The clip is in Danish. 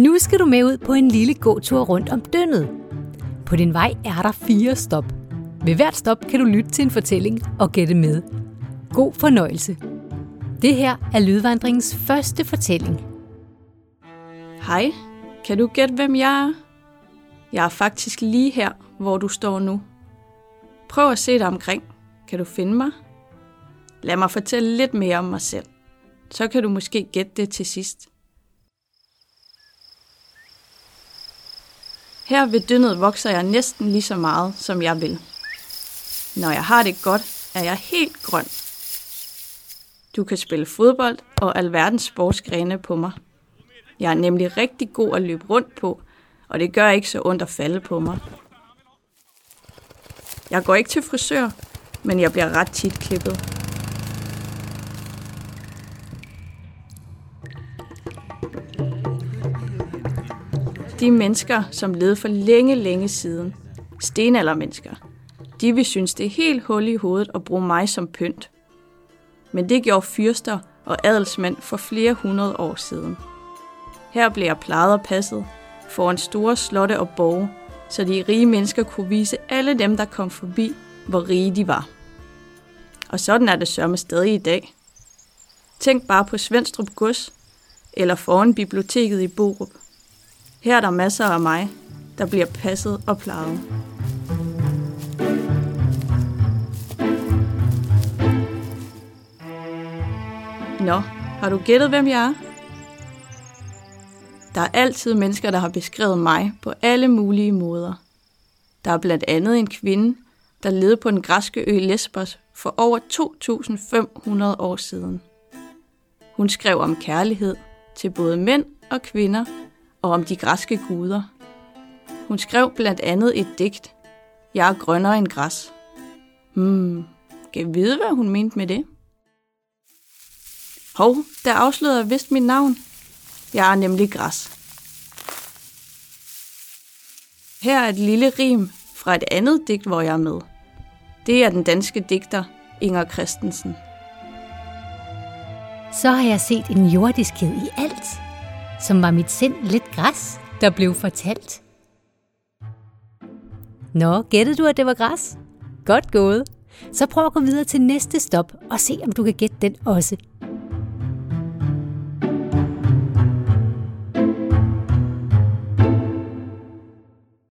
Nu skal du med ud på en lille gåtur rundt om dønnet. På din vej er der fire stop. Ved hvert stop kan du lytte til en fortælling og gætte med. God fornøjelse. Det her er Lydvandringens første fortælling. Hej, kan du gætte, hvem jeg er? Jeg er faktisk lige her, hvor du står nu. Prøv at se dig omkring. Kan du finde mig? Lad mig fortælle lidt mere om mig selv. Så kan du måske gætte det til sidst. Her ved dyndet vokser jeg næsten lige så meget, som jeg vil. Når jeg har det godt, er jeg helt grøn. Du kan spille fodbold og alverdens sportsgrene på mig. Jeg er nemlig rigtig god at løbe rundt på, og det gør ikke så ondt at falde på mig. Jeg går ikke til frisør, men jeg bliver ret tit klippet. De mennesker, som levede for længe, længe siden, stenaldermennesker, de vil synes, det er helt hul i hovedet at bruge mig som pynt. Men det gjorde fyrster og adelsmænd for flere hundrede år siden. Her blev jeg plejet og passet foran store slotte og borge, så de rige mennesker kunne vise alle dem, der kom forbi, hvor rige de var. Og sådan er det sørme stadig i dag. Tænk bare på Svendstrup Gods, eller foran biblioteket i Borup. Her er der masser af mig, der bliver passet og plejet. Nå, har du gættet, hvem jeg er? Der er altid mennesker, der har beskrevet mig på alle mulige måder. Der er blandt andet en kvinde, der levede på den græske ø Lesbos for over 2.500 år siden. Hun skrev om kærlighed til både mænd og kvinder og om de græske guder. Hun skrev blandt andet et digt, Jeg er grønnere end græs. Hmm, kan jeg vide, hvad hun mente med det? Hov, der afslørede jeg vist mit navn. Jeg er nemlig græs. Her er et lille rim fra et andet digt, hvor jeg er med. Det er den danske digter Inger Christensen. Så har jeg set en jordiskhed i alt, som var mit sind lidt græs, der blev fortalt. Nå, gættede du, at det var græs? Godt gået. Så prøv at gå videre til næste stop og se, om du kan gætte den også.